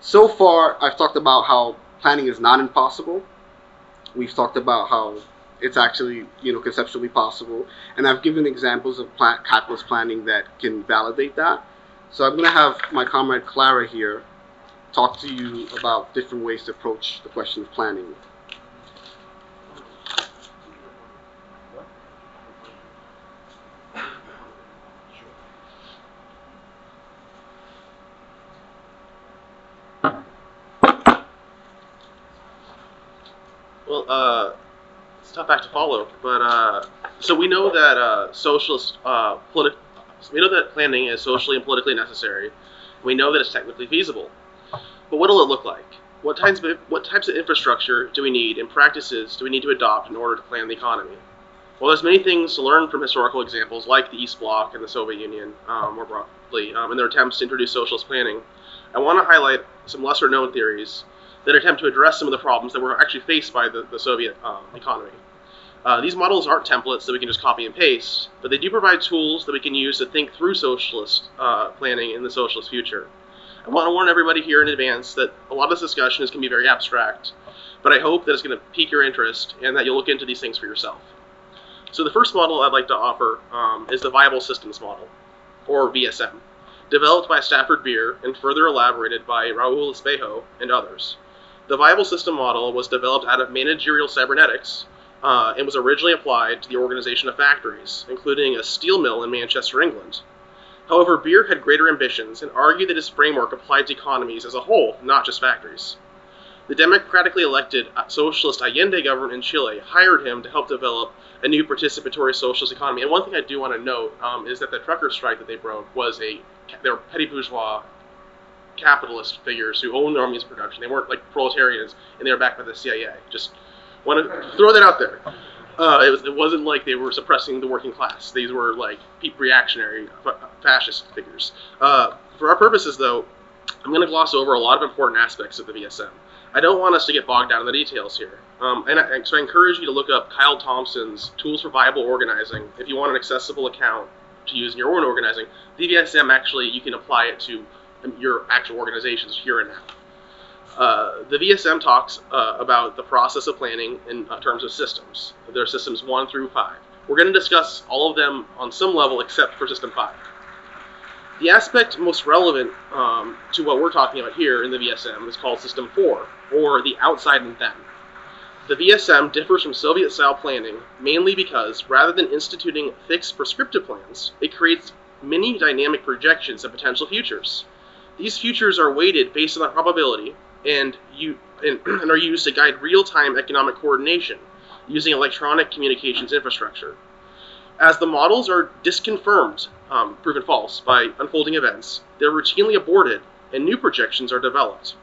so far, I've talked about how planning is not impossible We've talked about how it's actually you know conceptually possible, and I've given examples of plant, capitalist planning that can validate that. So I'm going to have my comrade Carlos here talk to you about different ways to approach the question of planning. Well, uh, it's tough act to follow, but uh, so we know that uh, socialist uh, politi- we know that planning is socially and politically necessary. We know that it's technically feasible, but what will it look like? What types of what types of infrastructure do we need and practices do we need to adopt in order to plan the economy? Well, there's many things to learn from historical examples like the East Bloc and the Soviet Union, um, more broadly, um, in their attempts to introduce socialist planning. I want to highlight some lesser known theories that attempt to address some of the problems that were actually faced by the, the Soviet um, economy. Uh, these models aren't templates that we can just copy and paste, but they do provide tools that we can use to think through socialist uh, planning in the socialist future. I want to warn everybody here in advance that a lot of this discussion is going to be very abstract, but I hope that it's going to pique your interest and that you'll look into these things for yourself. So the first model I'd like to offer um, is the Viable Systems Model, or VSM, developed by Stafford Beer and further elaborated by Raul Espejo and others. The viable system model was developed out of managerial cybernetics uh, and was originally applied to the organization of factories, including a steel mill in Manchester, England. However, Beer had greater ambitions and argued that his framework applied to economies as a whole, not just factories. The democratically elected socialist Allende government in Chile hired him to help develop a new participatory socialist economy. And one thing I do want to note um, is that the trucker strike that they broke was a they were petty bourgeois capitalist figures who owned own production. They weren't like proletarians, and they were backed by the CIA. Just want to throw that out there. Uh, it, was, it wasn't like they were suppressing the working class. These were like reactionary fascist figures. Uh, for our purposes, though, I'm going to gloss over a lot of important aspects of the VSM. I don't want us to get bogged down in the details here. Um, and I, so I encourage you to look up Kyle Thompson's Tools for Viable Organizing if you want an accessible account to use in your own organizing. The VSM actually, you can apply it to your actual organizations here and now. Uh, the VSM talks uh, about the process of planning in uh, terms of systems. There are systems one through five. We're going to discuss all of them on some level except for system five. The aspect most relevant um, to what we're talking about here in the VSM is called system four, or the outside and then. The VSM differs from Soviet style planning mainly because rather than instituting fixed prescriptive plans, it creates many dynamic projections of potential futures. These futures are weighted based on the probability and, you, and, and are used to guide real-time economic coordination using electronic communications infrastructure. As the models are disconfirmed, um, proven false, by unfolding events, they're routinely aborted and new projections are developed.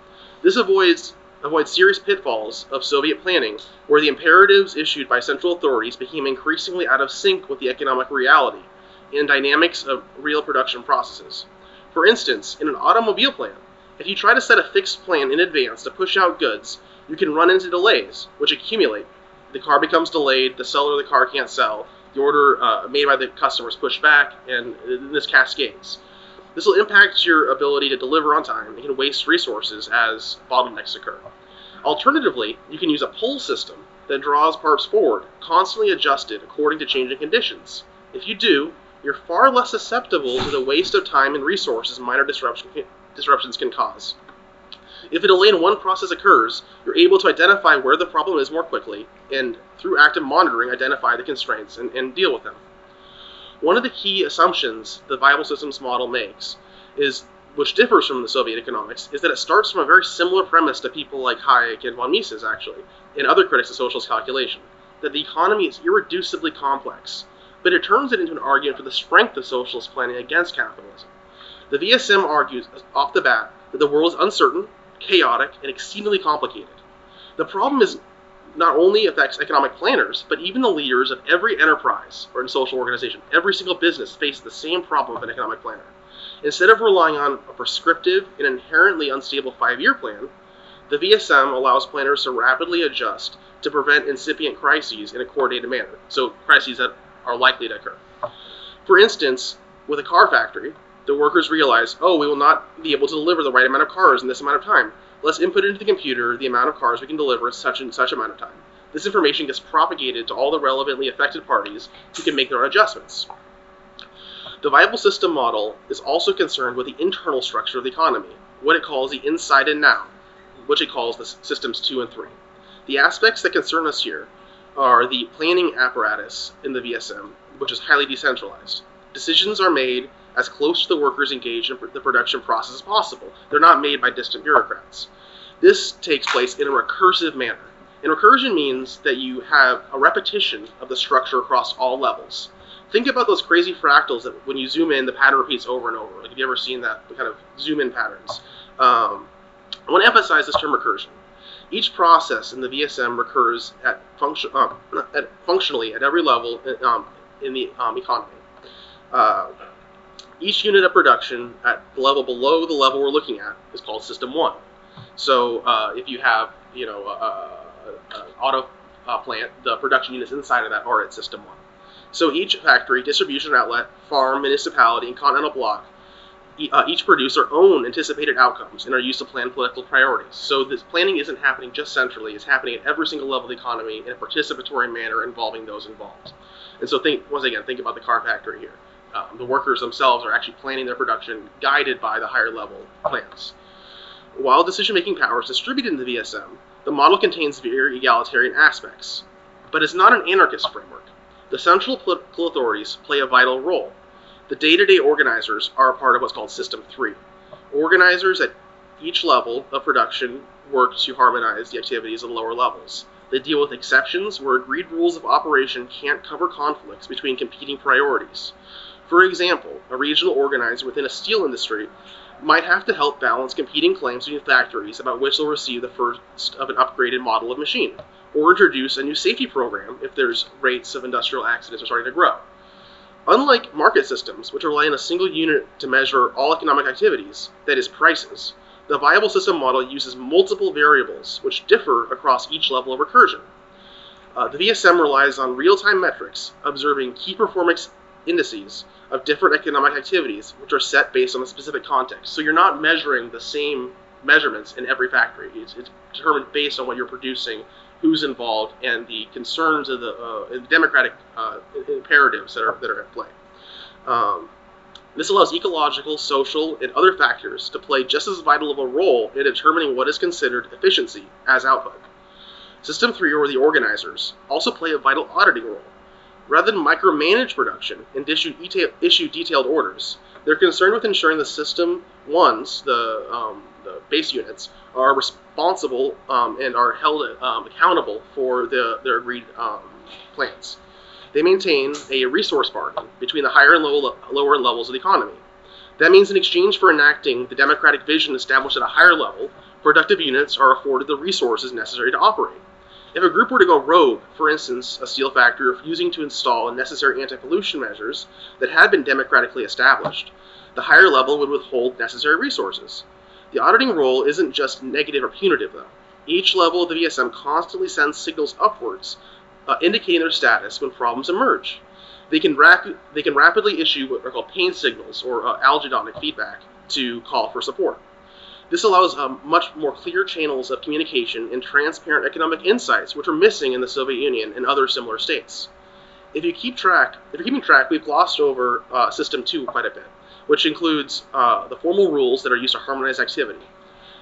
This avoids avoid serious pitfalls of Soviet planning, where the imperatives issued by central authorities became increasingly out of sync with the economic reality and dynamics of real production processes. For instance, in an automobile plant, if you try to set a fixed plan in advance to push out goods, you can run into delays, which accumulate. The car becomes delayed, the seller of the car can't sell, the order uh, made by the customer is pushed back, and this cascades. This will impact your ability to deliver on time and can waste resources as bottlenecks occur. Alternatively, you can use a pull system that draws parts forward, constantly adjusted according to changing conditions. If you do, you're far less susceptible to the waste of time and resources minor disruption disruptions can cause. If a delay in one process occurs, you're able to identify where the problem is more quickly, and through active monitoring, identify the constraints and, and deal with them. One of the key assumptions the viable systems model makes is which differs from the Soviet economics, is that it starts from a very similar premise to people like Hayek and von Mises, actually, and other critics of socialist calculation, that the economy is irreducibly complex, but it turns it into an argument for the strength of socialist planning against capitalism. The VSM argues off the bat that the world is uncertain, chaotic, and exceedingly complicated. The problem is not only affects economic planners, but even the leaders of every enterprise or in social organization. Every single business faces the same problem of an economic planner. Instead of relying on a prescriptive and inherently unstable five year plan, the VSM allows planners to rapidly adjust to prevent incipient crises in a coordinated manner. So, crises that are likely to occur. For instance, with a car factory, the workers realize, oh, we will not be able to deliver the right amount of cars in this amount of time. Let's input into the computer the amount of cars we can deliver in such and such amount of time. This information gets propagated to all the relevantly affected parties who can make their own adjustments. The viable system model is also concerned with the internal structure of the economy, what it calls the inside and now, which it calls the systems 2 and 3. The aspects that concern us here are the planning apparatus in the VSM, which is highly decentralized. Decisions are made as close to the workers engaged in the production process as possible. They're not made by distant bureaucrats. This takes place in a recursive manner. And recursion means that you have a repetition of the structure across all levels. Think about those crazy fractals that when you zoom in, the pattern repeats over and over. Like, have you ever seen that kind of zoom in patterns? Um, I want to emphasize this term recursion. Each process in the VSM recurs at, um, at functionally at every level um, in the um, economy. Uh, each unit of production at the level below the level we're looking at is called System One. So uh, if you have, you know, an auto uh, plant, the production units inside of that are at System One. So each factory, distribution outlet, farm, municipality, and continental block uh, each produce their own anticipated outcomes and are used to plan political priorities. So this planning isn't happening just centrally; it's happening at every single level of the economy in a participatory manner involving those involved. And so, think once again, think about the car factory here. Um, the workers themselves are actually planning their production, guided by the higher level plans. While decision-making power is distributed in the VSM, the model contains very egalitarian aspects, but it's not an anarchist framework. The central political authorities play a vital role the day-to-day organizers are a part of what's called System 3. Organizers at each level of production work to harmonize the activities of the lower levels. They deal with exceptions where agreed rules of operation can't cover conflicts between competing priorities. For example, a regional organizer within a steel industry might have to help balance competing claims between factories about which they'll receive the first of an upgraded model of machine, or introduce a new safety program if there's rates of industrial accidents are starting to grow. Unlike market systems, which rely on a single unit to measure all economic activities, that is, prices, the viable system model uses multiple variables which differ across each level of recursion. Uh, the VSM relies on real time metrics, observing key performance indices of different economic activities, which are set based on a specific context. So you're not measuring the same measurements in every factory. It's, it's determined based on what you're producing who's involved and the concerns of the, uh, the democratic uh, imperatives that are, that are at play. Um, this allows ecological, social, and other factors to play just as vital of a role in determining what is considered efficiency as output. System 3, or the organizers, also play a vital auditing role. Rather than micromanage production and issue, issue detailed orders, they're concerned with ensuring the system ones, the, um, the base units, are responsible um, and are held um, accountable for the, their agreed um, plans. They maintain a resource bargain between the higher and low, lower levels of the economy. That means in exchange for enacting the democratic vision established at a higher level, productive units are afforded the resources necessary to operate. If a group were to go rogue, for instance, a steel factory refusing to install necessary anti pollution measures that had been democratically established, the higher level would withhold necessary resources. The auditing role isn't just negative or punitive, though. Each level of the VSM constantly sends signals upwards, uh, indicating their status when problems emerge. They can, rap- they can rapidly issue what are called pain signals or uh, algedonic feedback to call for support. This allows um, much more clear channels of communication and transparent economic insights, which are missing in the Soviet Union and other similar states. If you keep track, if you're keeping track, we've glossed over uh, System 2 quite a bit, which includes uh, the formal rules that are used to harmonize activity.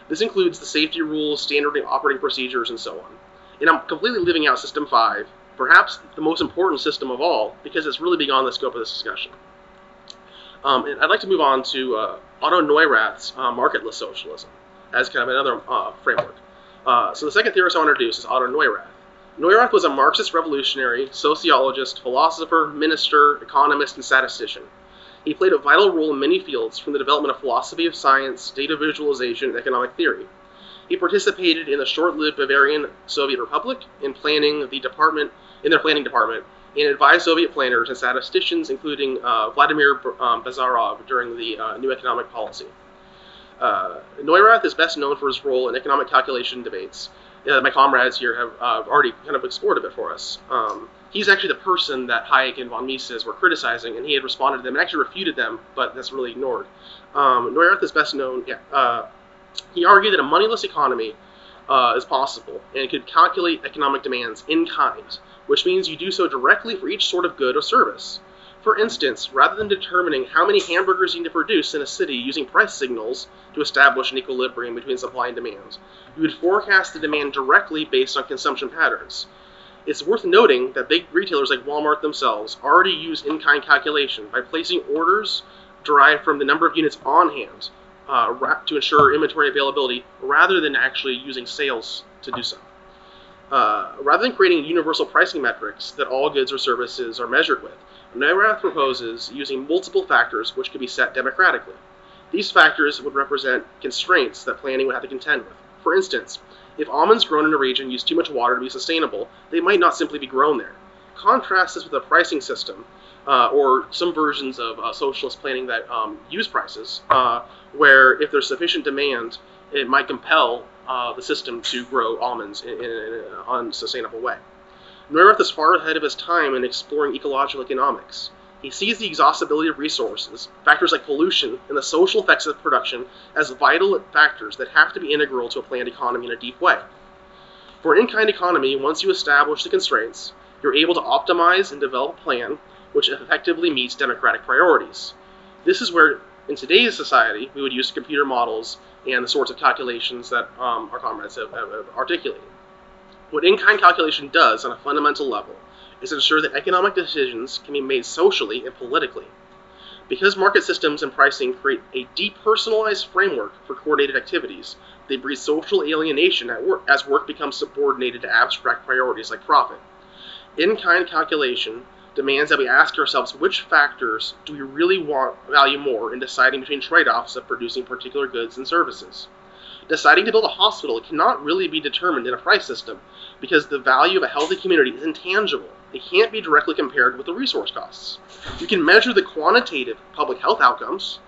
This includes the safety rules, standard operating procedures, and so on. And I'm completely leaving out System 5, perhaps the most important system of all, because it's really beyond the scope of this discussion. Um, and I'd like to move on to uh, Otto Neurath's uh, marketless socialism as kind of another uh, framework. Uh, so the second theorist I want to introduce is Otto Neurath. Neurath was a Marxist revolutionary, sociologist, philosopher, minister, economist, and statistician. He played a vital role in many fields, from the development of philosophy of science, data visualization, and economic theory. He participated in the short-lived Bavarian Soviet Republic in planning the department in their planning department and advised Soviet planners and statisticians, including uh, Vladimir um, Bazarov, during the uh, New Economic Policy. Uh, Neurath is best known for his role in economic calculation debates. my comrades here have uh, already kind of explored a bit for us. Um, he's actually the person that Hayek and von Mises were criticizing, and he had responded to them and actually refuted them, but that's really ignored. Um, is best known. Yeah, uh, he argued that a moneyless economy uh, is possible and could calculate economic demands in kind which means you do so directly for each sort of good or service. For instance, rather than determining how many hamburgers you need to produce in a city using price signals to establish an equilibrium between supply and demand, you would forecast the demand directly based on consumption patterns. It's worth noting that big retailers like Walmart themselves already use in kind calculation by placing orders derived from the number of units on hand uh, to ensure inventory availability rather than actually using sales to do so. Uh, rather than creating universal pricing metrics that all goods or services are measured with, Neurath proposes using multiple factors which can be set democratically. These factors would represent constraints that planning would have to contend with. For instance, if almonds grown in a region use too much water to be sustainable, they might not simply be grown there. Contrast this with a pricing system, uh, or some versions of uh, socialist planning that um, use prices, uh, where if there's sufficient demand, it might compel uh, the system to grow almonds in, in, in an unsustainable way. Neurath is far ahead of his time in exploring ecological economics. He sees the exhaustibility of resources, factors like pollution, and the social effects of production as vital factors that have to be integral to a planned economy in a deep way. For an in-kind economy, once you establish the constraints, you're able to optimize and develop a plan which effectively meets democratic priorities. This is where, in today's society, we would use computer models and the sorts of calculations that um, our comrades have, have, articulated. What in-kind calculation does on a fundamental level is ensure that economic decisions can be made socially and politically. Because market systems and pricing create a depersonalized framework for coordinated activities, they breed social alienation work, as work becomes subordinated to abstract priorities like profit. In-kind calculation demands that we ask ourselves which factors do we really want value more in deciding between trade-offs of producing particular goods and services. Deciding to build a hospital cannot really be determined in a price system because the value of a healthy community is intangible. It can't be directly compared with the resource costs. You can measure the quantitative public health outcomes,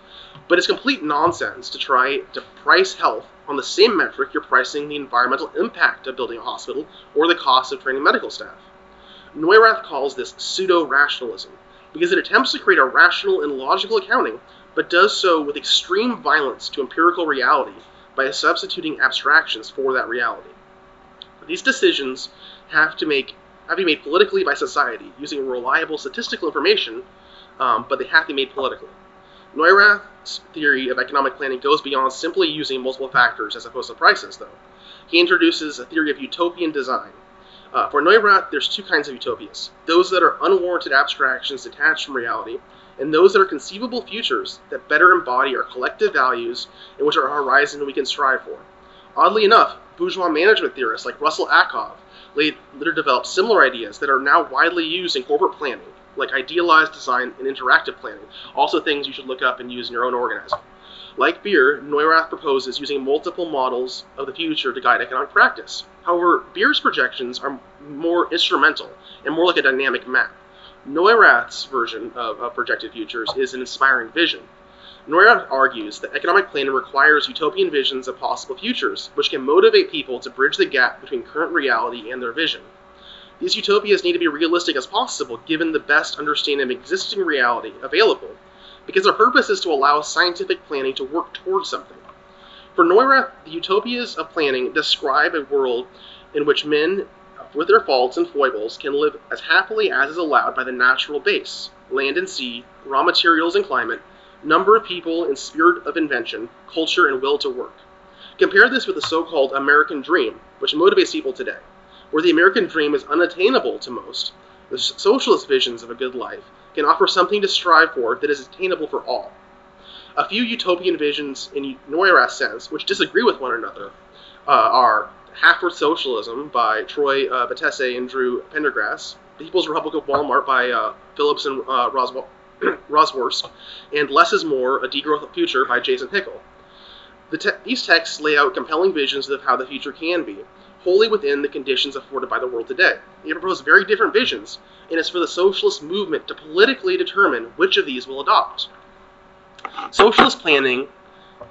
but it's complete nonsense to try to price health on the same metric you're pricing the environmental impact of building a hospital or the cost of training medical staff. Neurath calls this pseudo rationalism because it attempts to create a rational and logical accounting, but does so with extreme violence to empirical reality by substituting abstractions for that reality. These decisions have to make have to be made politically by society using reliable statistical information, um, but they have to be made politically. Neurath's theory of economic planning goes beyond simply using multiple factors as opposed to prices, though. He introduces a theory of utopian design, uh, for Neurath, there's two kinds of utopias those that are unwarranted abstractions detached from reality, and those that are conceivable futures that better embody our collective values and which are a horizon we can strive for. Oddly enough, bourgeois management theorists like Russell Ackoff later developed similar ideas that are now widely used in corporate planning, like idealized design and interactive planning, also things you should look up and use in your own organizing. Like Beer, Neurath proposes using multiple models of the future to guide economic practice. However, Beer's projections are more instrumental and more like a dynamic map. Neurath's version of, of projected futures is an inspiring vision. Neurath argues that economic planning requires utopian visions of possible futures, which can motivate people to bridge the gap between current reality and their vision. These utopias need to be realistic as possible given the best understanding of existing reality available, because their purpose is to allow scientific planning to work towards something. For Neurath, the utopias of planning describe a world in which men, with their faults and foibles, can live as happily as is allowed by the natural base land and sea, raw materials and climate, number of people and spirit of invention, culture, and will to work. Compare this with the so called American dream, which motivates people today. Where the American dream is unattainable to most, the socialist visions of a good life can offer something to strive for that is attainable for all. A few utopian visions in Neurath's sense, which disagree with one another, uh, are Half-Earth Socialism by Troy uh, and Drew Pendergrass, The People's Republic of Walmart by uh, Phillips and uh, Roswell, Rosworst, and Less is More, A Degrowth Future by Jason Hickel. The te- these texts lay out compelling visions of how the future can be, wholly within the conditions afforded by the world today. They propose very different visions, and it's for the socialist movement to politically determine which of these will adopt. Socialist planning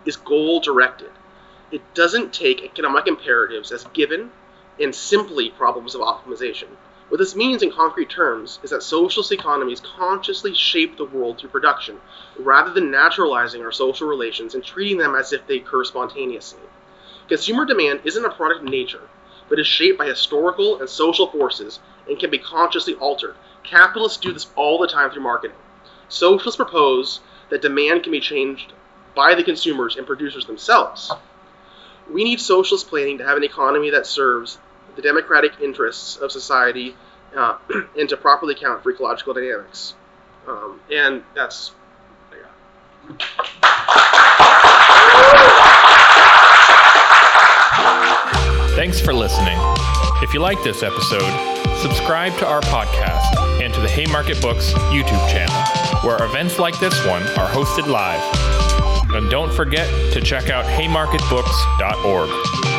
is goal directed. It doesn't take economic imperatives as given and simply problems of optimization. What this means in concrete terms is that socialist economies consciously shape the world through production, rather than naturalizing our social relations and treating them as if they occur spontaneously. Consumer demand isn't a product of nature, but is shaped by historical and social forces and can be consciously altered. Capitalists do this all the time through marketing. Socialists propose that demand can be changed by the consumers and producers themselves. We need socialist planning to have an economy that serves the democratic interests of society uh, and to properly account for ecological dynamics. Um, and that's. Thanks for listening. If you like this episode, subscribe to our podcast and to the Haymarket Books YouTube channel, where events like this one are hosted live. And don't forget to check out haymarketbooks.org.